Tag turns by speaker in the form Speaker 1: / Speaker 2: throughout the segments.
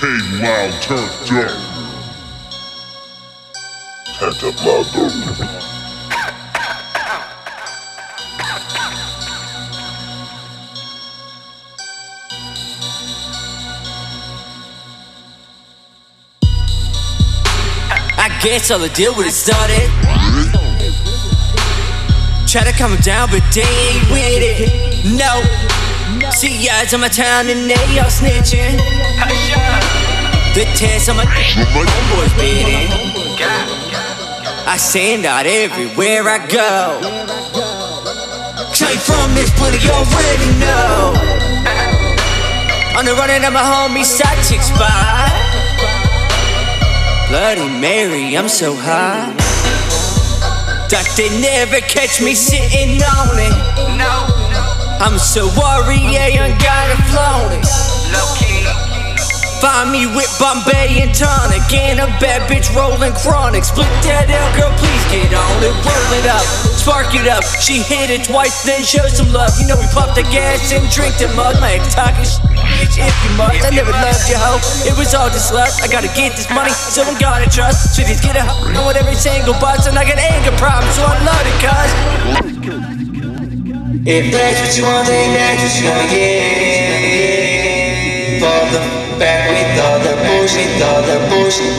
Speaker 1: Loud, turned up. Turned up.
Speaker 2: I guess all the deal with it started. Try to calm down, but they ain't with it. No. See eyes in my town and they all snitching. The test on my homeboys beating. I stand out everywhere I go. Came from this you already know. On the running of my homie side chick spot. Bloody Mary, I'm so high. That they never catch me sitting on it. No. I'm so worried, yeah, I flown it. Low. Find me with Bombay and tonic and a bad bitch rolling chronic. Split that out, girl, please get on it. Roll it up, spark it up. She hit it twice, then show some love. You know we pop the gas and drink the mug. Ex talking bitch, if you must. I never loved you, hoe. It was all just lust. I gotta get this money, so I'm gotta trust. Just get a hoe. What every single bus, and I got anger problems, so I love it, cuz.
Speaker 3: If that's what you want, then that's what you gonna get. Fall the back with all the bullshit, all the bullshit.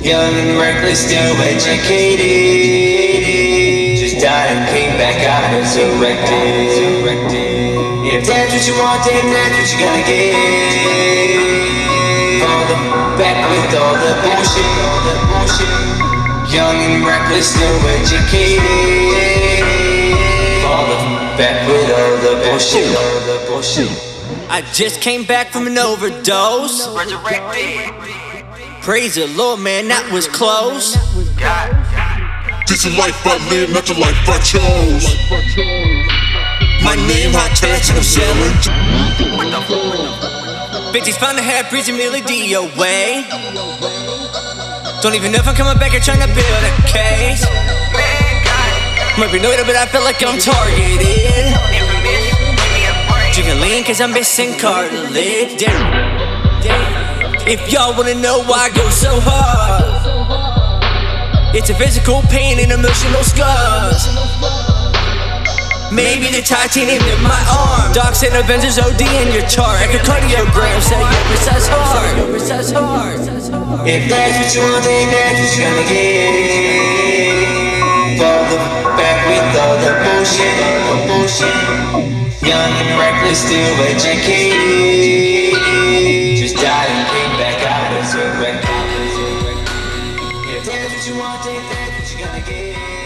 Speaker 3: Young and reckless, still educated. Just died and came back out resurrected. If that's what you want, then that's what you gonna get. Fall the back with all the bullshit, all the bullshit. Young and reckless, still educated. Fall the back with all the bullshit, all the bullshit.
Speaker 2: I just came back from an overdose. Praise the Lord, man, that was close.
Speaker 1: This is life I live, not the life I chose. My name hot tags and I'm selling.
Speaker 2: Bitches found a half prison Millie DOA. Don't even know if I'm coming back or trying to build a case. Might be noted, but I feel like I'm targeted. Lean cause I'm missing cartilage. If y'all wanna know why I go so hard, it's a physical pain and emotional scars. Maybe the titanium in my arm. Docs and Avengers OD in your chart. Echocardiogram say your precise hard.
Speaker 3: If that's what you want, then that's what you're gonna get. Bullshit, all bullshit. Young and reckless, still educated. Just died and came back out resurrected. If that's what you want, then that's what you gonna get.